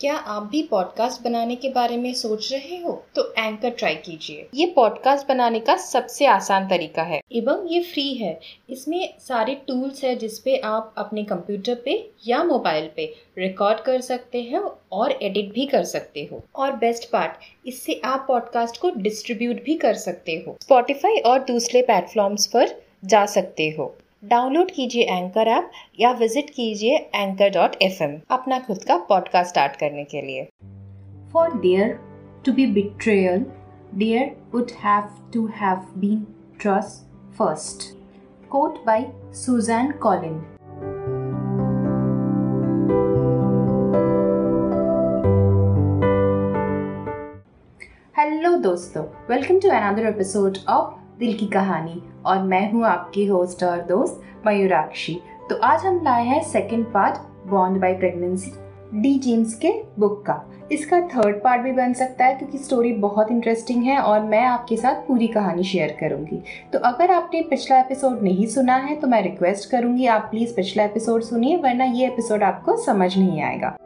क्या आप भी पॉडकास्ट बनाने के बारे में सोच रहे हो? तो एंकर ट्राई कीजिए। ये पॉडकास्ट बनाने का सबसे आसान तरीका है। एवं ये फ्री है। इसमें सारे टूल्स है जिसपे आप अपने कंप्यूटर पे या मोबाइल पे रिकॉर्ड कर सकते हैं और एडिट भी कर सकते हो। और बेस्ट पार्ट इससे आप पॉडकास्ट को डिस्ट्रीब्यूट भी कर सकते हो। स्पॉटिफाई और दूसरे प्लेटफॉर्म्स पर जा सकते हो। डाउनलोड कीजिए एंकर ऐप या विज़िट कीजिए एंकर डॉट एफ़ अपना खुद का पॉडकास्ट स्टार्ट करने के लिए। For there to be betrayal there would have to have been trust first quote by Suzanne Collin hello दोस्तों welcome to another episode of दिल की कहानी। और मैं हूँ आपकी होस्ट और दोस्त मयूराक्षी। तो आज हम लाए हैं second part bond by pregnancy D James के बुक का। इसका थर्ड पार्ट भी बन सकता है, क्योंकि स्टोरी बहुत इंटरेस्टिंग है और मैं आपके साथ पूरी कहानी शेयर करूँगी। तो अगर आपने पिछला एपिसोड नहीं सुना है तो मैं रिक्वेस्ट करूँगी आप प्लीज़ पिछला एपिसोड सुनिए, वरना ये एपिसोड आपको समझ नहीं आएगा।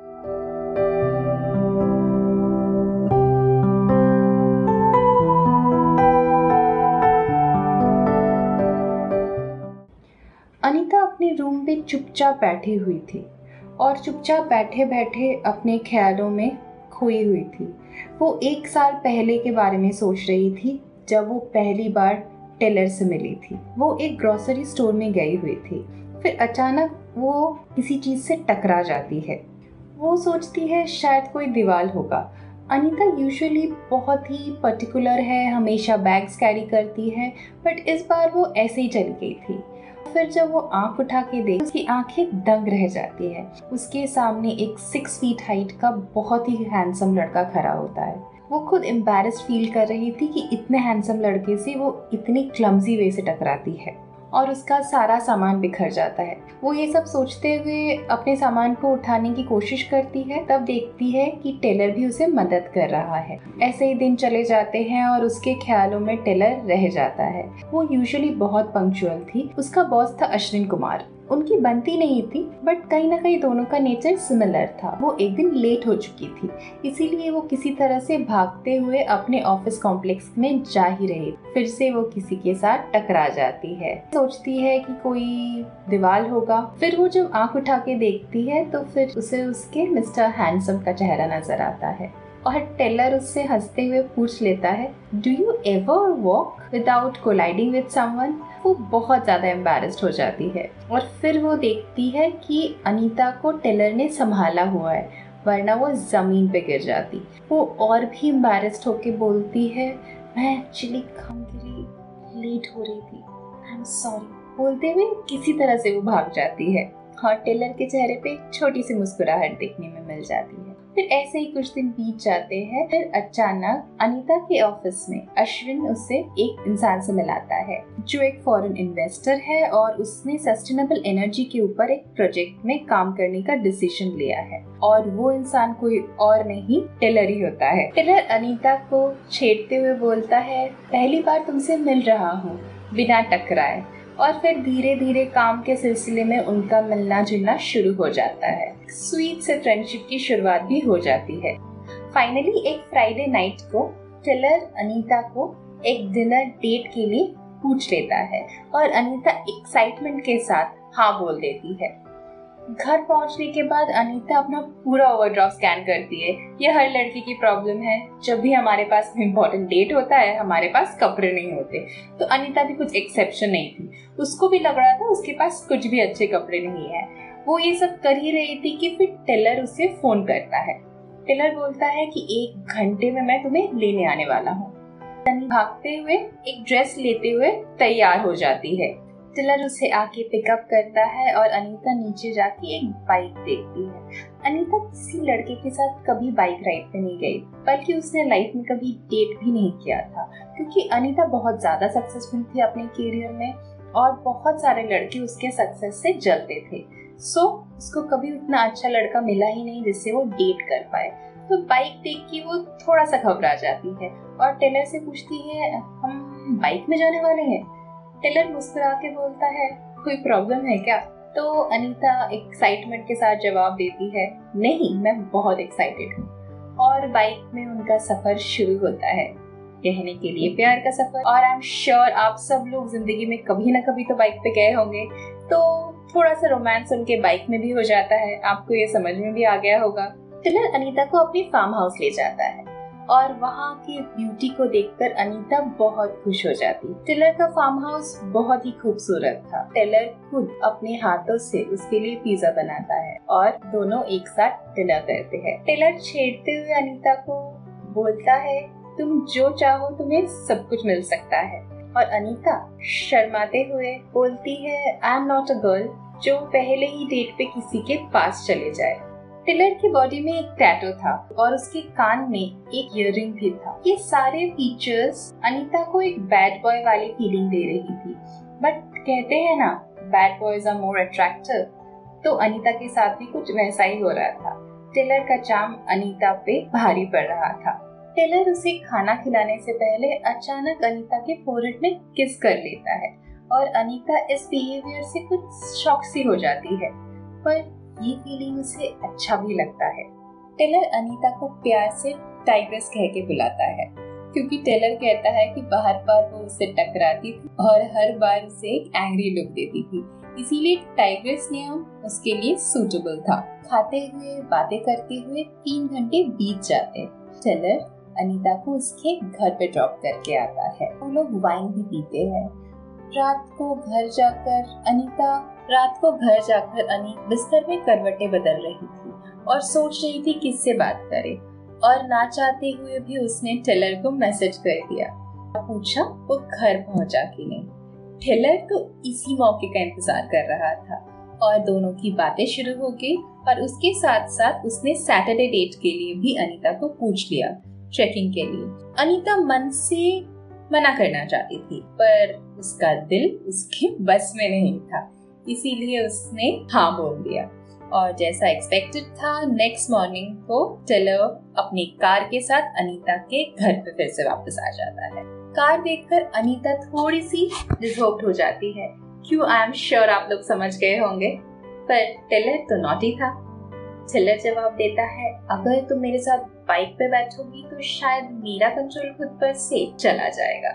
अपने रूम में चुपचाप बैठी हुई थी और चुपचाप बैठे बैठे अपने ख्यालों में खोई हुई थी। वो एक साल पहले के बारे में सोच रही थी, जब वो पहली बार टेलर से मिली थी। वो एक ग्रॉसरी स्टोर में गई हुई थी। फिर अचानक वो किसी चीज़ से टकरा जाती है। वो सोचती है, शायद कोई दीवार होगा। अनीता यूजुअली बहुत ही पर्टिकुलर है, हमेशा बैग्स कैरी करती है बट इस बार वो ऐसे ही चली गई थी। फिर जब वो आँख उठा के देख, उसकी आँखें दंग रह जाती है। उसके सामने एक सिक्स फीट हाइट का बहुत ही हैंडसम लड़का खड़ा होता है। वो खुद एम्बेरस्ड फील कर रही थी कि इतने हैंडसम लड़के से वो इतनी क्लमजी वे से टकराती है। और उसका सारा सामान बिखर जाता है। वो ये सब सोचते हुए अपने सामान को उठाने की कोशिश करती है, तब देखती है कि टेलर भी उसे मदद कर रहा है। ऐसे ही दिन चले जाते हैं और उसके ख्यालों में टेलर रह जाता है। वो यूजुअली बहुत पंक्चुअल थी। उसका बॉस था अश्विन कुमार। उनकी बनती नहीं थी बट कहीं ना कहीं दोनों का नेचर सिमिलर था। वो एक दिन लेट हो चुकी थी, इसीलिए वो किसी तरह से भागते हुए अपने ऑफ़िस कॉम्प्लेक्स में जा ही रही। फिर से वो किसी के साथ टकरा जाती है। सोचती है कि कोई दीवार होगा। फिर वो जब आँख उठा के देखती है तो फिर उसे उसके मिस्टर हैंडसम का चेहरा नज़र आता है। और टेलर उससे हँसते हुए पूछ लेता है do you ever walk without colliding with someone वो बहुत ज़्यादा एम्बेरस्ड हो जाती है और फिर वो देखती है कि अनीता को टेलर ने संभाला हुआ है, वरना वो ज़मीन पे गिर जाती। वो और भी एम्बेरस्ड होके बोलती है, मैं एक्चुअली काम के लिए लेट हो रही थी। आई एम सॉरी बोलते हुए किसी तरह से वो भाग जाती है और टेलर के चेहरे पे एक छोटी सी मुस्कुराहट देखने में मिल जाती है। फिर ऐसे ही कुछ दिन बीत जाते हैं, फिर अचानक अनीता के ऑफ़िस में अश्विन उसे एक इंसान से मिलाता है, जो एक फॉरेन इन्वेस्टर है और उसने सस्टेनेबल एनर्जी के ऊपर एक प्रोजेक्ट में काम करने का डिसीज़न लिया है। और वो इंसान कोई और नहीं टेलर ही होता है। टेलर अनीता को छेड़ते हुए बोलता है, पहली बार तुमसे मिल रहा हूँ। बिना टकराए। और फिर धीरे धीरे काम के सिलसिले में उनका मिलना जुलना शुरू हो जाता है। स्वीट से फ्रेंडशिप की शुरुआत भी हो जाती है। फाइनली एक फ्राइडे नाइट को टेलर अनीता को एक डिनर डेट के लिए पूछ लेता है और अनीता एक्साइटमेंट के साथ हाँ बोल देती है। घर पहुँचने के बाद अनीता अपना पूरा ओवरड्राफ्ट स्कैन करती है। यह हर लड़की की प्रॉब्लम है। जब भी हमारे पास इम्पोर्टेंट डेट होता है, हमारे पास कपड़े नहीं होते। तो अनीता भी कुछ एक्सेप्शन नहीं थी। उसको भी लग रहा था उसके पास कुछ भी अच्छे कपड़े नहीं है। वो ये सब कर ही रही थी कि फिर टेलर उसे फ़ोन करता है। टेलर बोलता है कि एक घंटे में मैं तुम्हें लेने आने वाला हूँ। भागते हुए, एक ड्रेस लेते हुए तैयार हो जाती है। टिलर उसे आके पिकअप करता है और अनीता नीचे जाके एक बाइक देखती है। अनीता किसी लड़के के साथ कभी बाइक राइड पे नहीं गई, बल्कि उसने लाइफ में कभी डेट भी नहीं किया था, क्योंकि अनीता बहुत ज़्यादा सक्सेसफुल थी अपने करियर में और बहुत सारे लड़के उसके सक्सेस से जलते थे। सो so, उसको कभी उतना अच्छा लड़का मिला ही नहीं जिससे वो डेट कर पाए। तो बाइक देख के वो थोड़ा सा घबरा जाती है और टेलर से पूछती है हम बाइक में जाने वाले हैं? टेलर मुस्कुरा के बोलता है कोई प्रॉब्लम है क्या? तो अनीता एक्साइटमेंट के साथ जवाब देती है नहीं मैं बहुत एक्साइटेड हूँ। और बाइक में उनका सफ़र शुरू होता है कहने के लिए प्यार का सफ़र। और आई एम श्योर आप सब लोग ज़िंदगी में कभी ना कभी तो बाइक पे गए होंगे। तो थोड़ा सा रोमांस उनके बाइक में भी हो जाता है। आपको ये समझ में भी आ गया होगा। टिलर अनीता को अपनी फार्म हाउस ले जाता है और वहाँ की ब्यूटी को देखकर अनीता बहुत खुश हो जाती। टेलर का फार्म हाउस बहुत ही खूबसूरत था। टेलर खुद अपने हाथों से उसके लिए पिज्जा बनाता है और दोनों एक साथ डिनर करते हैं। टेलर छेड़ते हुए अनीता को बोलता है, तुम जो चाहो तुम्हें सब कुछ मिल सकता है। और अनीता शर्माते हुए बोलती है I am not a girl जो पहले ही डेट पे किसी के पास चले जाए. टिलर की बॉडी में एक टैटो था और उसके कान में एक इयर भी था। ये सारे फीचर्स अनीता को एक बैड बॉय वाली फीलिंग दे रही थी। बट कहते हैं ना bad boys are more attractive तो अनीता के साथ भी कुछ वैसा ही हो रहा था। टेलर का चाम अनीता पे भारी पड़ रहा था। टेलर उसे खाना खिलाने से पहले अचानक अनीता के फोरहेड में किस कर लेता है और अनीता इस बिहेवियर से कुछ शॉक सी हो जाती है। पर ये फीलिंग उसे अच्छा भी लगता है। टेलर अनीता को प्यार से टाइग्रेस कह के बुलाता है, क्योंकि टेलर कहता है कि बार बार वो उससे टकराती थी और हर बार उसे एक एंग्री लुक देती थी। इसीलिए टाइग्रेस नाम उसके लिए सूटेबल था। खाते हुए, बातें करते हुए तीन घंटे बीत जाते। टेलर अनीता को उसके घर पे ड्रॉप करके आता है। वो लोग वाइन भी पीते हैं। रात को घर जाकर अनीता, रात को घर जाकर अनी बिस्तर में करवटें बदल रही थी और सोच रही थी किससे बात करे। और ना चाहते हुए भी उसने टेलर को मैसेज कर दिया। पूछा, वो घर पहुँचा कि नहीं टेलर तो इसी मौके का इंतज़ार कर रहा था और दोनों की बातें शुरू हो गई और उसके साथ साथ उसने सैटरडे डेट के लिए भी अनीता को पूछ लिया। ट्रेकिंग के लिए। अनीता मन से मना करना चाहती थी, पर उसका दिल उसके बस में नहीं था, इसीलिए उसने हाँ बोल दिया। और जैसा एक्सपेक्टेड था नेक्स्ट मॉर्निंग को टेलर अपनी कार के साथ अनीता के घर पे फिर से वापस आ जाता है। कार देखकर अनीता थोड़ी सी डिसहोप्ड हो जाती है। क्यों? आई एम श्योर आप लोग समझ गए होंगे। पर टेलर तो नॉटी था। टेलर जवाब देता है, अगर तुम मेरे साथ बाइक पे बैठोगी तो शायद मेरा कंट्रोल खुद पर से चला जाएगा।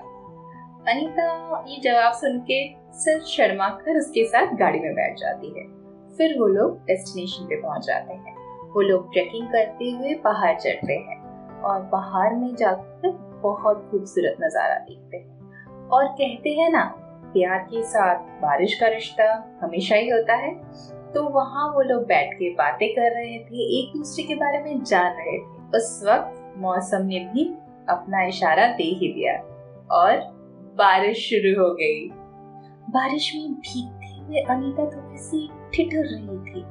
अनीता ये जवाब सुन के सिर्फ़ शर्मा कर उसके साथ गाड़ी में बैठ जाती है। फिर वो लोग डेस्टिनेशन पे पहुँच जाते हैं। वो लोग ट्रेकिंग करते हुए पहाड़ चढ़ते हैं और पहाड़ में जाकर बहुत खूबसूरत नज़ारा देखते हैं। और कहते हैं ना, प्यार के साथ बारिश का रिश्ता हमेशा ही होता है। तो वहाँ वो लोग बैठ के बातें कर रहे थे, एक दूसरे के बारे में जान रहे थे। उस वक्त मौसम ने भी अपना इशारा दे ही दिया और बारिश शुरू हो गई। बारिश में भीगते हुए अनीता थोड़ी सी ठिठुर रही थी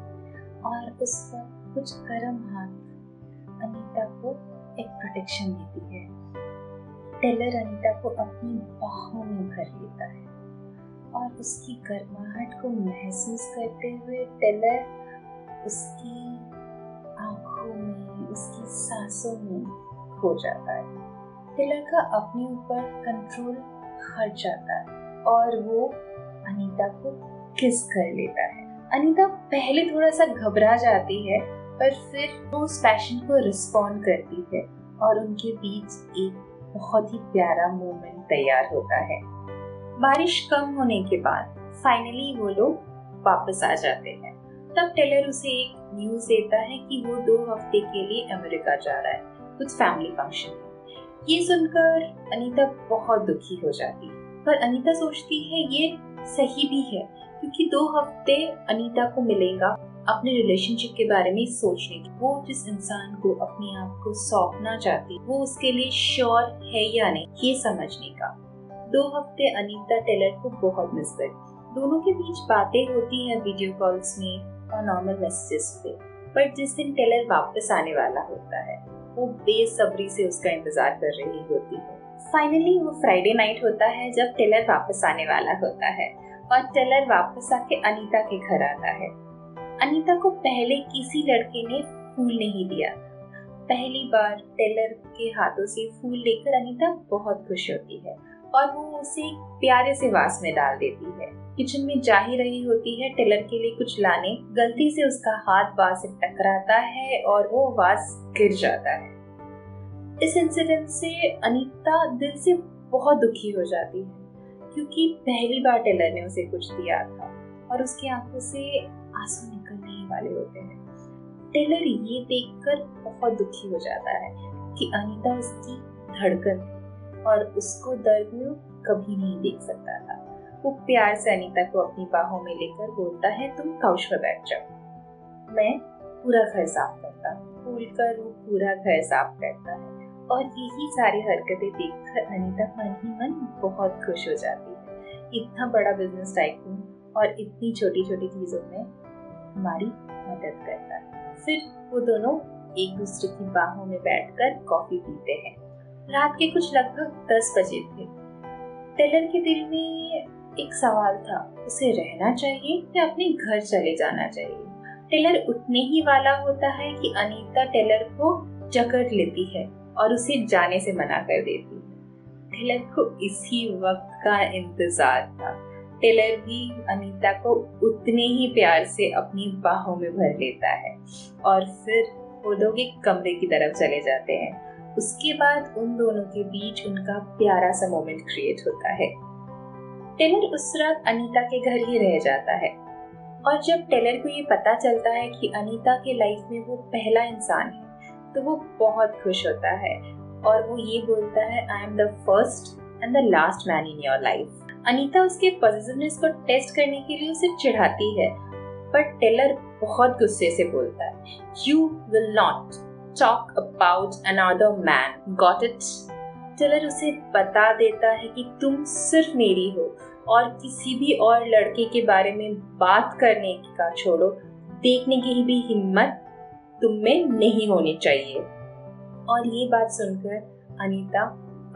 और उस वक्त कुछ गर्म हाथ अनीता को एक प्रोटेक्शन देती है। टेलर अनीता को अपनी बाहों में भर लेता है और उसकी गर्माहट को महसूस करते हुए टेलर उसकी उसकी सांसों में खो जाता है। टेलर का अपने ऊपर कंट्रोल हट जाता है और वो अनीता को किस कर लेता है। अनीता पहले थोड़ा सा घबरा जाती है, पर फिर वो उस पैशन को रिस्पॉन्ड करती है और उनके बीच एक बहुत ही प्यारा मोमेंट तैयार होता है। बारिश कम होने के बाद फाइनली वो लोग वापस आ जाते हैं। तब टेलर उसे एक न्यूज़ देता है कि वो दो हफ़्ते के लिए अमेरिका जा रहा है, कुछ फैमिली फ़ंक्शन ये सुनकर अनीता बहुत दुखी हो जाती है। पर अनीता सोचती है, ये सही भी है, क्योंकि दो हफ़्ते अनीता को मिलेगा अपने रिलेशनशिप के बारे में सोचने की वो जिस इंसान को अपने आप को सौंपना चाहती वो उसके लिए श्योर है या नहीं, ये समझने का। दो हफ़्ते अनीता टेलर को बहुत मिस करती दोनों के बीच बातें होती हैं वीडियो कॉल्स में और नॉर्मल मैसेजेस पे। पर जिस दिन टेलर वापस आने वाला होता है, वो बेसब्री से उसका इंतज़ार कर रही होती है। फाइनली वो फ्राइडे नाइट होता है जब टेलर वापस आने वाला होता है और टेलर वापस आके अनीता के घर आता है। अनीता को पहले किसी लड़के ने फूल नहीं दिया। पहली बार टेलर के हाथों से फूल लेकर अनीता बहुत खुश होती है। और वो उसे एक प्यारे से वास में डाल देती है। किचन में जा ही रही होती है, टेलर के लिए कुछ लाने। गलती से उसका हाथ वास से टकराता है और वो वास गिर जाता है। इस इंसिडेंट से अनीता दिल से बहुत दुखी हो जाती है, क्योंकि पहली बार टेलर ने उसे कुछ दिया था और उसकी आँखों से आँसू निकलने ही वाले होते हैं। टेलर ये देखकर बहुत दुखी हो जाता है कि अनीता उसकी धड़कन और उसको दर्द में कभी नहीं देख सकता था। वो प्यार से अनीता को अपनी बाहों में लेकर बोलता है, तुम काउच पर बैठ जाओ। मैं पूरा घर साफ़ करता भूल कर वो पूरा घर साफ़ करता है और यही सारी हरकतें देखकर अनीता मन ही मन बहुत खुश हो जाती है। इतना बड़ा बिज़नेस टाइकून और इतनी छोटी छोटी चीज़ों में हमारी मदद करता है। फिर वो दोनों एक दूसरे की बाहों में बैठकर कॉफ़ी पीते हैं। रात के कुछ लगभग दस बजे थे। टेलर के दिल में एक सवाल था, उसे रहना चाहिए या अपने घर चले जाना चाहिए? टेलर उठने ही वाला होता है कि अनीता टेलर को जकड़ लेती है और उसे जाने से मना कर देती है। टेलर को इसी वक्त का इंतज़ार था। टेलर भी अनीता को उतने ही प्यार से अपनी बाहों में भर लेता है और फिर वो लोग एक कमरे की तरफ़ चले जाते हैं। उसके बाद उन दोनों के बीच उनका प्यारा सा मोमेंट क्रिएट होता है। टेलर उस रात अनीता के घर ही रह जाता है। और जब टेलर को ये पता चलता है कि अनीता के लाइफ में वो पहला इंसान है तो वो बहुत खुश होता है। और वो ये बोलता है I am the first and the last man in your life Anita उसके पॉजिटिवनेस को टेस्ट करने के लिए उसे चिढ़ाती है पर टेलर बहुत गुस्से से बोलता है you will not talk about another man got it tailor उसे बता देता है कि तुम सिर्फ़ मेरी हो और किसी भी और लड़के के बारे में बात करने का छोड़ो। देखने की भी हिम्मत तुम में नहीं होनी चाहिए। और ये बात सुनकर अनीता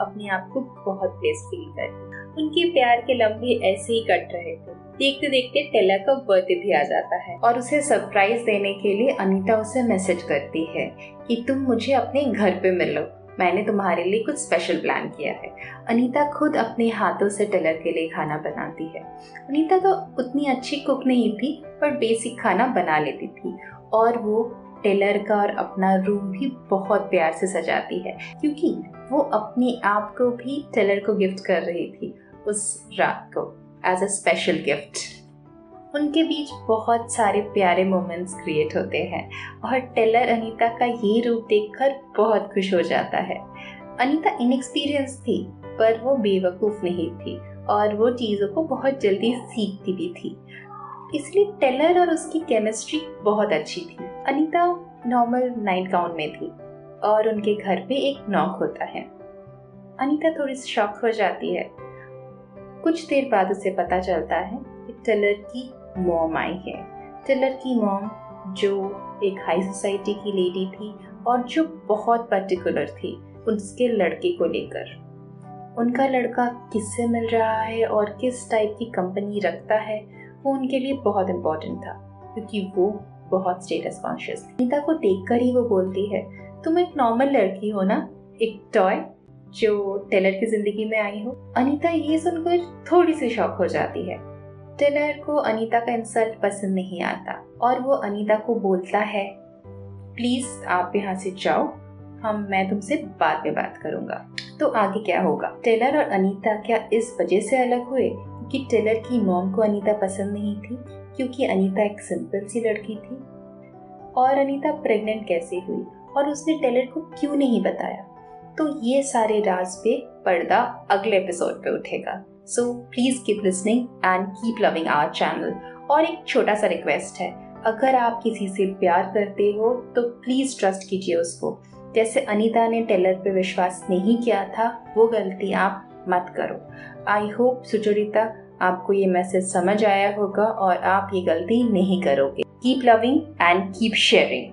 अपने आप को बहुत बेस्ट फील करती उनके प्यार के लम्बे ऐसे ही कट रहे थे। देखते देखते टेला का बर्थडे भी आ जाता है। और उसे सरप्राइज़ देने के लिए अनीता उसे मैसेज करती है कि तुम मुझे अपने घर पे मिलो। मैंने तुम्हारे लिए कुछ स्पेशल प्लान किया है। अनीता खुद अपने हाथों से टेलर के लिए खाना बनाती है। अनीता तो उतनी अच्छी कुक नहीं थी, पर बेसिक खाना बना लेती थी। और वो टेलर का और अपना रूम भी बहुत प्यार से सजाती है, क्योंकि वो अपने आप को भी टेलर को गिफ्ट कर रही थी। उस रात को एज अ स्पेशल गिफ्ट उनके बीच बहुत सारे प्यारे मोमेंट्स क्रिएट होते हैं, और टेलर अनीता का ये रूप देखकर बहुत खुश हो जाता है। अनीता इनएक्सपीरियंस थी, पर वो बेवकूफ़ नहीं थी, और वो चीज़ों को बहुत जल्दी सीखती भी थी। इसलिए टेलर और उसकी केमिस्ट्री बहुत अच्छी थी। अनीता नॉर्मल नाइट गाउन में थी, और उनके घर पे एक नॉक होता है। अनीता थोड़ी शॉक हो जाती है। कुछ देर बाद उसे पता चलता है कि टेलर की मॉम आई है। टेलर की मॉम, जो एक हाई सोसाइटी की लेडी थी और जो बहुत पर्टिकुलर थी, उसके लड़के को लेकर। उनका लड़का किससे मिल रहा है और किस टाइप की कंपनी रखता है, वो उनके लिए बहुत इम्पोर्टेंट था, क्योंकि वो बहुत स्टेटस कॉन्शियस अनीता को देखकर ही वो बोलती है, तुम एक नॉर्मल लड़की हो ना? एक टॉय जो टेलर की ज़िंदगी में आई हो, अनीता ये सुनकर थोड़ी सी शॉक हो जाती है। टेलर को अनीता का इंसल्ट पसंद नहीं आता और वो अनीता को बोलता है, प्लीज़, आप यहाँ से जाओ, हम, मैं तुमसे बाद में बात करूँगा। तो आगे क्या होगा? टेलर और अनीता क्या इस वजह से अलग हुए कि टेलर की मॉम को अनीता पसंद नहीं थी, क्योंकि अनीता एक सिंपल सी लड़की थी? और अनीता प्रेग्नेंट कैसे हुई? और उसने टेलर को क्यों नहीं बताया? तो ये सारे राज पे पर्दा अगले एपिसोड पे उठेगा। So please keep listening and keep loving our channel और एक छोटा सा रिक्वेस्ट है। अगर आप किसी से प्यार करते हो तो प्लीज़ ट्रस्ट कीजिए उसको। जैसे अनीता ने टेलर पे विश्वास नहीं किया था, वो गलती आप मत करो। आई होप सुचरिता, आपको ये मैसेज समझ आया होगा और आप ये गलती नहीं करोगे। Keep loving and keep sharing